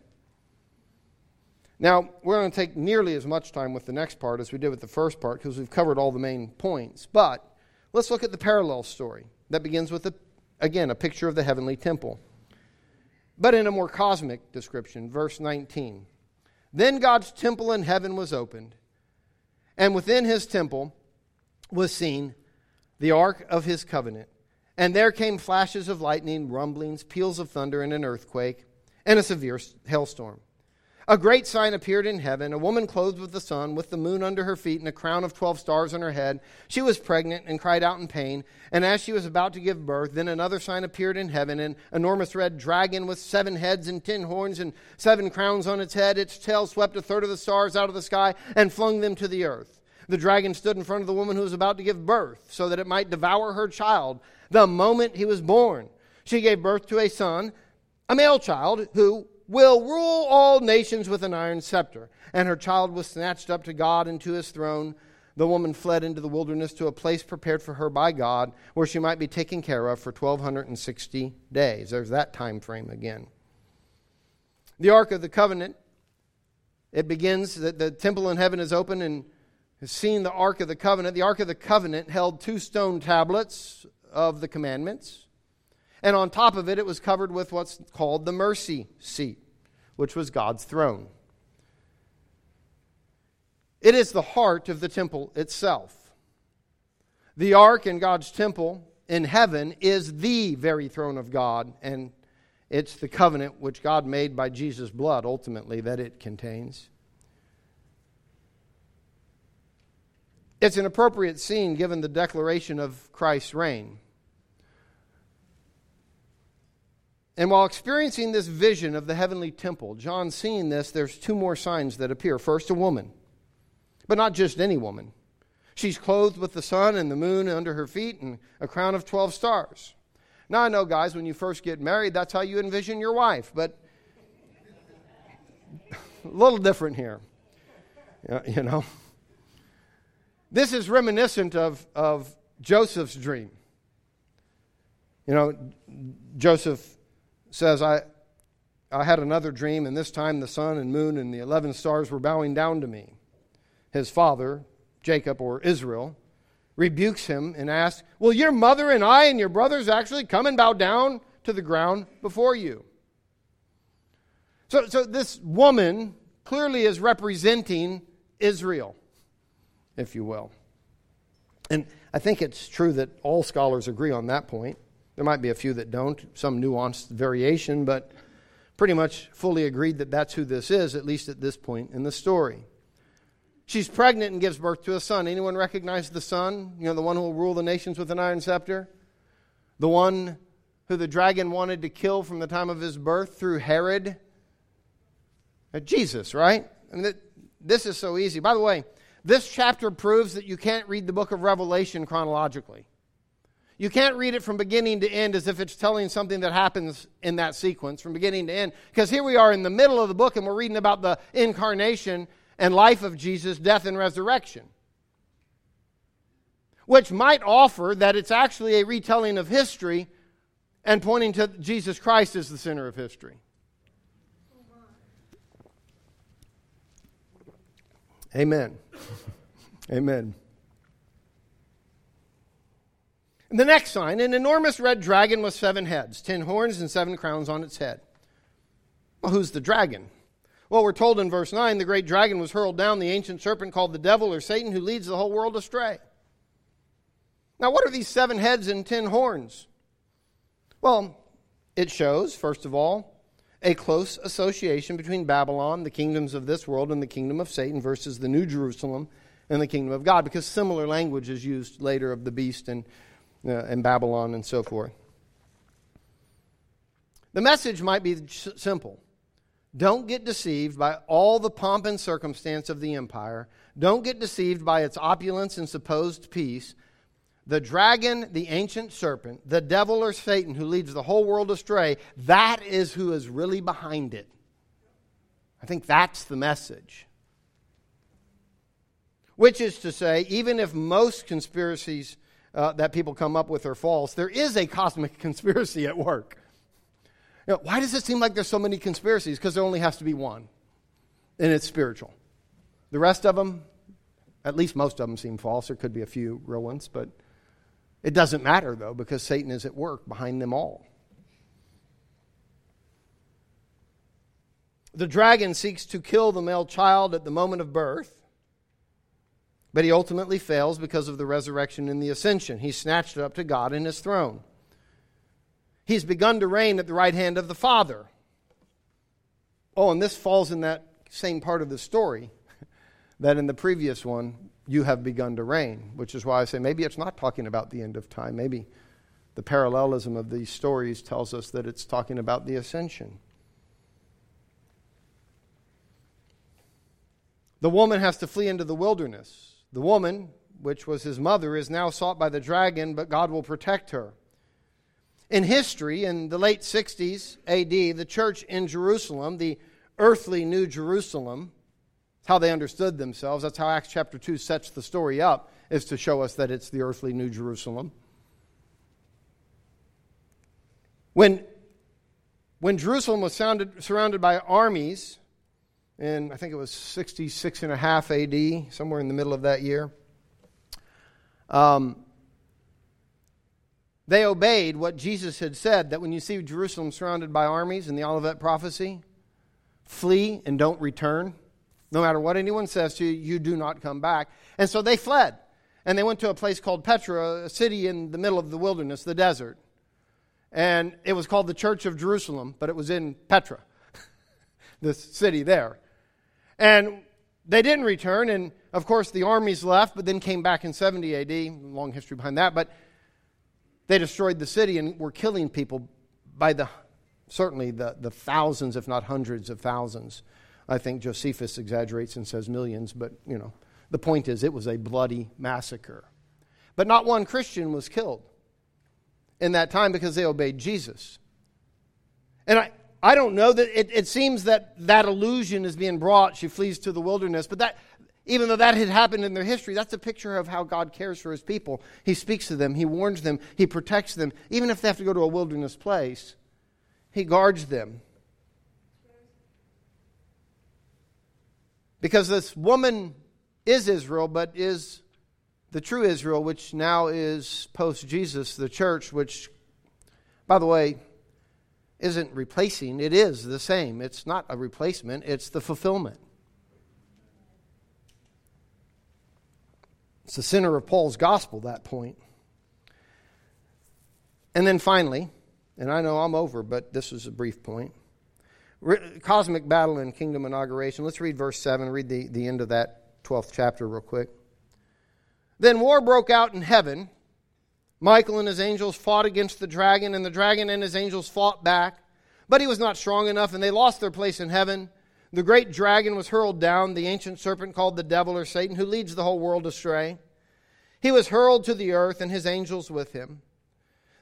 Now, we're going to take nearly as much time with the next part as we did with the first part because we've covered all the main points. But let's look at the parallel story that begins with, a, again, a picture of the heavenly temple. But in a more cosmic description, verse 19. Then God's temple in heaven was opened, and within his temple was seen the ark of his covenant. And there came flashes of lightning, rumblings, peals of thunder, and an earthquake, and a severe hailstorm. A great sign appeared in heaven a woman clothed with the sun, with the moon under her feet, and a crown of twelve stars on her head. She was pregnant and cried out in pain. And as she was about to give birth, then another sign appeared in heaven an enormous red dragon with seven heads and ten horns and seven crowns on its head. Its tail swept a third of the stars out of the sky and flung them to the earth. The dragon stood in front of the woman who was about to give birth, so that it might devour her child the moment he was born. She gave birth to a son, a male child, who will rule all nations with an iron scepter. And her child was snatched up to God and to his throne. The woman fled into the wilderness to a place prepared for her by God, where she might be taken care of for 1260 days. There's that time frame again. The Ark of the Covenant, it begins that the temple in heaven is open and has seen the Ark of the Covenant. The Ark of the Covenant held two stone tablets of the commandments. And on top of it, it was covered with what's called the mercy seat, which was God's throne. It is the heart of the temple itself. The ark in God's temple in heaven is the very throne of God, and it's the covenant which God made by Jesus' blood ultimately that it contains. It's an appropriate scene given the declaration of Christ's reign. And while experiencing this vision of the heavenly temple, John seeing this, there's two more signs that appear. First, a woman, but not just any woman. She's clothed with the sun and the moon under her feet and a crown of 12 stars. Now, I know, guys, when you first get married, that's how you envision your wife, but a little different here. You know? This is reminiscent of, of Joseph's dream. You know, Joseph says, I, I had another dream, and this time the sun and moon and the 11 stars were bowing down to me. His father, Jacob or Israel, rebukes him and asks, Will your mother and I and your brothers actually come and bow down to the ground before you? So, so this woman clearly is representing Israel, if you will. And I think it's true that all scholars agree on that point. There might be a few that don't, some nuanced variation, but pretty much fully agreed that that's who this is, at least at this point in the story. She's pregnant and gives birth to a son. Anyone recognize the son? You know, the one who will rule the nations with an iron scepter? The one who the dragon wanted to kill from the time of his birth through Herod? Uh, Jesus, right? I mean, this is so easy. By the way, this chapter proves that you can't read the book of Revelation chronologically. You can't read it from beginning to end as if it's telling something that happens in that sequence from beginning to end. Because here we are in the middle of the book and we're reading about the incarnation and life of Jesus, death and resurrection. Which might offer that it's actually a retelling of history and pointing to Jesus Christ as the center of history. Amen. Amen. The next sign an enormous red dragon with seven heads, ten horns, and seven crowns on its head. Well, who's the dragon? Well, we're told in verse 9 the great dragon was hurled down, the ancient serpent called the devil or Satan, who leads the whole world astray. Now, what are these seven heads and ten horns? Well, it shows, first of all, a close association between Babylon, the kingdoms of this world, and the kingdom of Satan versus the New Jerusalem and the kingdom of God, because similar language is used later of the beast and Uh, and Babylon and so forth. The message might be simple. Don't get deceived by all the pomp and circumstance of the empire. Don't get deceived by its opulence and supposed peace. The dragon, the ancient serpent, the devil or Satan who leads the whole world astray, that is who is really behind it. I think that's the message. Which is to say, even if most conspiracies uh, that people come up with are false, there is a cosmic conspiracy at work. You know, why does it seem like there's so many conspiracies? Because there only has to be one, and it's spiritual. The rest of them, at least most of them, seem false. There could be a few real ones, but it doesn't matter, though, because Satan is at work behind them all. The dragon seeks to kill the male child at the moment of birth, but he ultimately fails because of the resurrection and the ascension. He's snatched up to God in his throne. He's begun to reign at the right hand of the Father. Oh, and this falls in that same part of the story that in the previous one you have begun to reign, which is why I say maybe it's not talking about the end of time. Maybe the parallelism of these stories tells us that it's talking about the ascension. The woman has to flee into the wilderness. The woman, which was his mother, is now sought by the dragon, but God will protect her. In history, in the late 60s AD, the church in Jerusalem, the earthly New Jerusalem, how they understood themselves. That's how Acts chapter 2 sets the story up, is to show us that it's the earthly New Jerusalem. When, when Jerusalem was sounded, surrounded by armies, in I think it was 66 and a half AD, somewhere in the middle of that year, um, they obeyed what Jesus had said that when you see Jerusalem surrounded by armies in the Olivet prophecy, flee and don't return. No matter what anyone says to you, you do not come back. And so they fled. And they went to a place called Petra, a city in the middle of the wilderness, the desert. And it was called the Church of Jerusalem, but it was in Petra, this city there. And they didn't return. And of course, the armies left, but then came back in 70 AD. Long history behind that. But they destroyed the city and were killing people by the certainly the, the thousands, if not hundreds of thousands. I think Josephus exaggerates and says millions, but you know, the point is it was a bloody massacre. But not one Christian was killed in that time because they obeyed Jesus. And I, I don't know that it, it seems that that illusion is being brought. She flees to the wilderness, but that even though that had happened in their history, that's a picture of how God cares for his people. He speaks to them, he warns them, he protects them. Even if they have to go to a wilderness place, he guards them. Because this woman is Israel, but is the true Israel, which now is post Jesus, the church, which, by the way, isn't replacing, it is the same. It's not a replacement, it's the fulfillment. It's the center of Paul's gospel, that point. And then finally, and I know I'm over, but this is a brief point cosmic battle and kingdom inauguration. Let's read verse 7, read the, the end of that 12th chapter real quick. Then war broke out in heaven. Michael and his angels fought against the dragon, and the dragon and his angels fought back. But he was not strong enough, and they lost their place in heaven. The great dragon was hurled down, the ancient serpent called the devil or Satan, who leads the whole world astray. He was hurled to the earth, and his angels with him.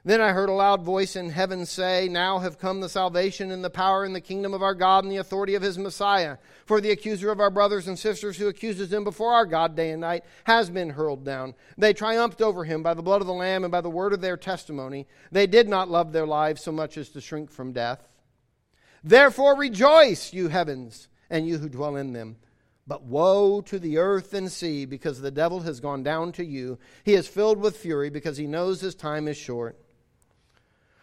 Then I heard a loud voice in heaven say, Now have come the salvation and the power and the kingdom of our God and the authority of his Messiah. For the accuser of our brothers and sisters who accuses them before our God day and night has been hurled down. They triumphed over him by the blood of the Lamb and by the word of their testimony. They did not love their lives so much as to shrink from death. Therefore rejoice, you heavens, and you who dwell in them. But woe to the earth and sea, because the devil has gone down to you. He is filled with fury, because he knows his time is short.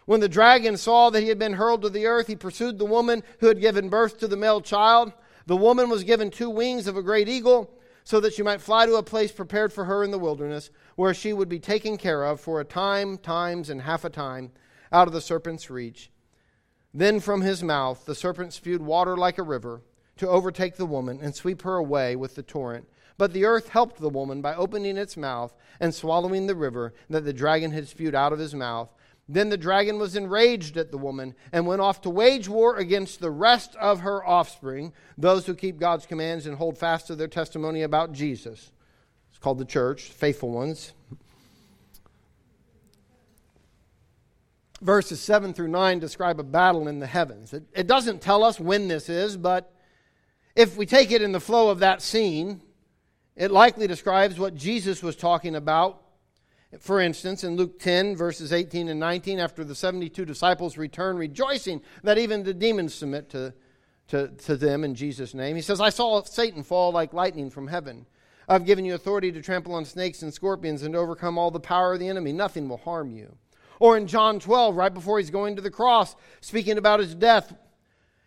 When the dragon saw that he had been hurled to the earth, he pursued the woman who had given birth to the male child. The woman was given two wings of a great eagle, so that she might fly to a place prepared for her in the wilderness, where she would be taken care of for a time, times, and half a time, out of the serpent's reach. Then from his mouth the serpent spewed water like a river, to overtake the woman and sweep her away with the torrent. But the earth helped the woman by opening its mouth and swallowing the river that the dragon had spewed out of his mouth. Then the dragon was enraged at the woman and went off to wage war against the rest of her offspring, those who keep God's commands and hold fast to their testimony about Jesus. It's called the church, faithful ones. Verses 7 through 9 describe a battle in the heavens. It, it doesn't tell us when this is, but if we take it in the flow of that scene, it likely describes what Jesus was talking about. For instance, in Luke 10, verses 18 and 19, after the 72 disciples return, rejoicing that even the demons submit to, to, to them in Jesus' name, he says, I saw Satan fall like lightning from heaven. I've given you authority to trample on snakes and scorpions and overcome all the power of the enemy. Nothing will harm you. Or in John 12, right before he's going to the cross, speaking about his death,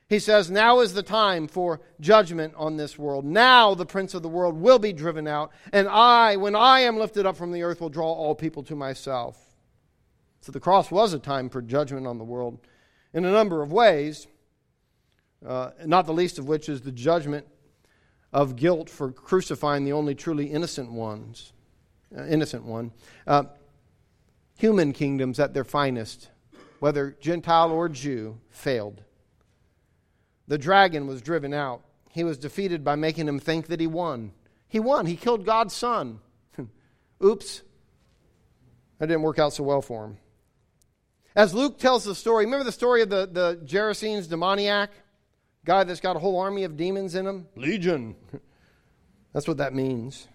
he says, Now is the time for judgment on this world. Now the prince of the world will be driven out, and I, when I am lifted up from the earth, will draw all people to myself. So the cross was a time for judgment on the world in a number of ways, uh, not the least of which is the judgment of guilt for crucifying the only truly innocent ones, uh, innocent one. Uh, human kingdoms at their finest, whether Gentile or Jew, failed. The dragon was driven out. He was defeated by making him think that he won. He won. He killed God's son. Oops. That didn't work out so well for him. As Luke tells the story, remember the story of the, the Gerasenes demoniac? Guy that's got a whole army of demons in him? Legion. That's what that means.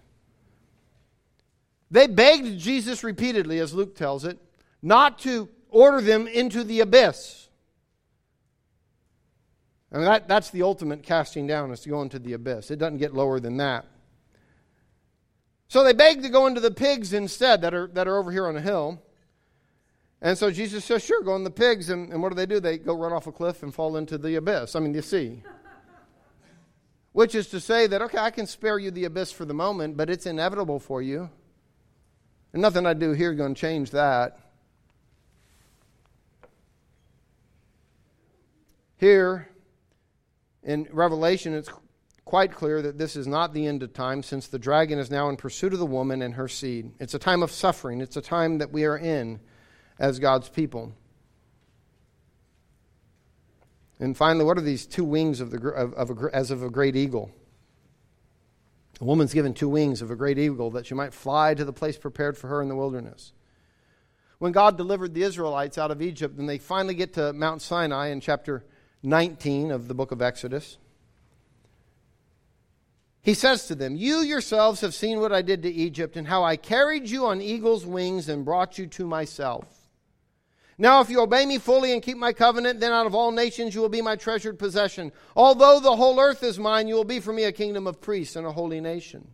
They begged Jesus repeatedly, as Luke tells it, not to order them into the abyss. I mean, that, that's the ultimate casting down, is to go into the abyss. It doesn't get lower than that. So they beg to go into the pigs instead that are, that are over here on the hill. And so Jesus says, Sure, go in the pigs. And, and what do they do? They go run off a cliff and fall into the abyss. I mean, the sea. Which is to say that, okay, I can spare you the abyss for the moment, but it's inevitable for you. And nothing I do here is going to change that. Here in Revelation, it's quite clear that this is not the end of time since the dragon is now in pursuit of the woman and her seed. It's a time of suffering, it's a time that we are in as God's people. And finally, what are these two wings of the, of, of a, as of a great eagle? A woman's given two wings of a great eagle that she might fly to the place prepared for her in the wilderness. When God delivered the Israelites out of Egypt, and they finally get to Mount Sinai in chapter 19 of the book of Exodus, he says to them, You yourselves have seen what I did to Egypt, and how I carried you on eagle's wings and brought you to myself. Now, if you obey me fully and keep my covenant, then out of all nations you will be my treasured possession. Although the whole earth is mine, you will be for me a kingdom of priests and a holy nation.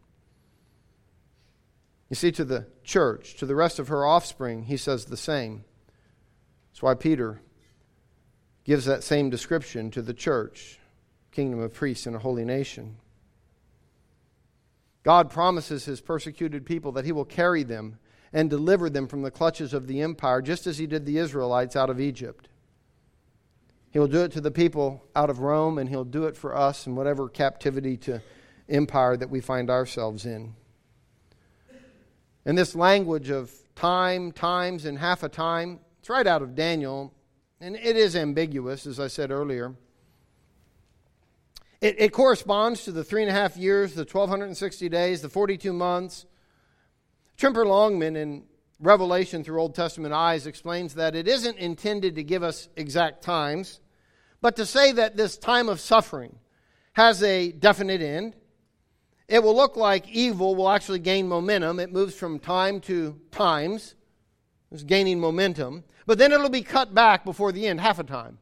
You see, to the church, to the rest of her offspring, he says the same. That's why Peter gives that same description to the church kingdom of priests and a holy nation. God promises his persecuted people that he will carry them and deliver them from the clutches of the empire, just as he did the Israelites out of Egypt. He will do it to the people out of Rome, and he'll do it for us in whatever captivity to empire that we find ourselves in. And this language of time, times, and half a time, it's right out of Daniel, and it is ambiguous, as I said earlier. It, it corresponds to the three and a half years, the 1,260 days, the 42 months, Tremper Longman in Revelation through Old Testament eyes explains that it isn't intended to give us exact times, but to say that this time of suffering has a definite end. It will look like evil will actually gain momentum. It moves from time to times, it's gaining momentum, but then it'll be cut back before the end, half a time.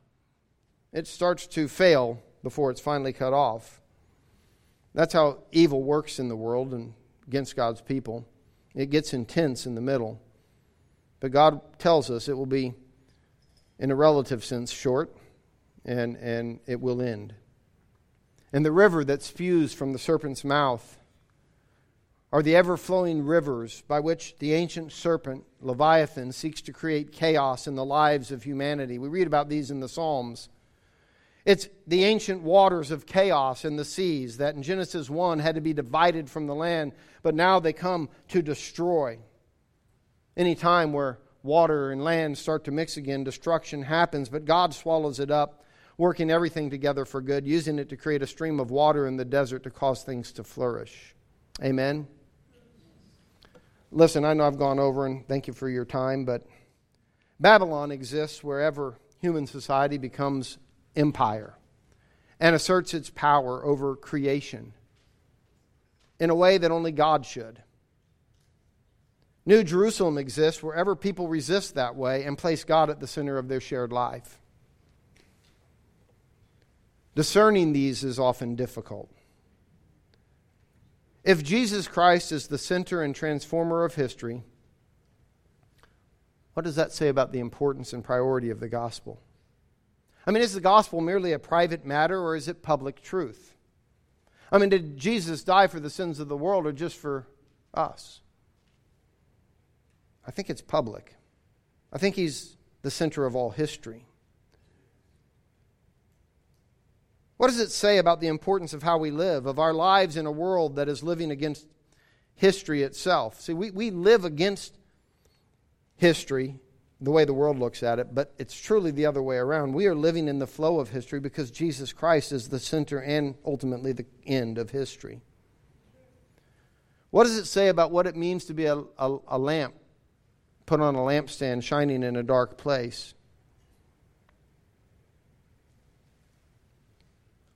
It starts to fail before it's finally cut off. That's how evil works in the world and against God's people. It gets intense in the middle. But God tells us it will be, in a relative sense, short, and, and it will end. And the river that spews from the serpent's mouth are the ever flowing rivers by which the ancient serpent, Leviathan, seeks to create chaos in the lives of humanity. We read about these in the Psalms. It's the ancient waters of chaos in the seas that in Genesis 1 had to be divided from the land, but now they come to destroy. Any time where water and land start to mix again, destruction happens, but God swallows it up, working everything together for good, using it to create a stream of water in the desert to cause things to flourish. Amen. Listen, I know I've gone over and thank you for your time, but Babylon exists wherever human society becomes empire. and asserts its power over creation in a way that only God should. New Jerusalem exists wherever people resist that way and place God at the center of their shared life. Discerning these is often difficult. If Jesus Christ is the center and transformer of history, what does that say about the importance and priority of the gospel? I mean, is the gospel merely a private matter or is it public truth? I mean, did Jesus die for the sins of the world or just for us? I think it's public. I think he's the center of all history. What does it say about the importance of how we live, of our lives in a world that is living against history itself? See, we, we live against history the way the world looks at it, but it's truly the other way around. We are living in the flow of history because Jesus Christ is the center and ultimately the end of history. What does it say about what it means to be a, a, a lamp put on a lampstand shining in a dark place?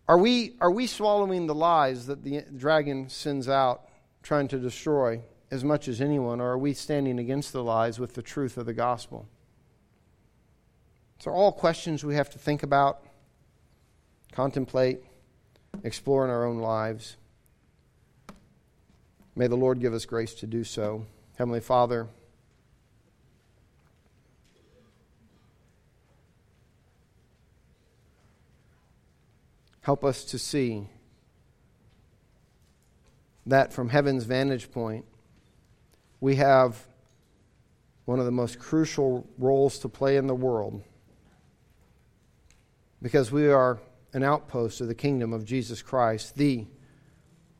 Are we, are we swallowing the lies that the dragon sends out trying to destroy as much as anyone, or are we standing against the lies with the truth of the gospel? So, all questions we have to think about, contemplate, explore in our own lives. May the Lord give us grace to do so. Heavenly Father, Help us to see that from heaven's vantage point, we have one of the most crucial roles to play in the world because we are an outpost of the kingdom of Jesus Christ, the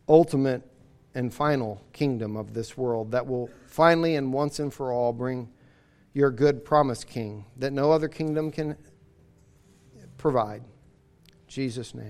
ultimate and final kingdom of this world that will finally and once and for all bring your good promised king that no other kingdom can provide. In Jesus' name.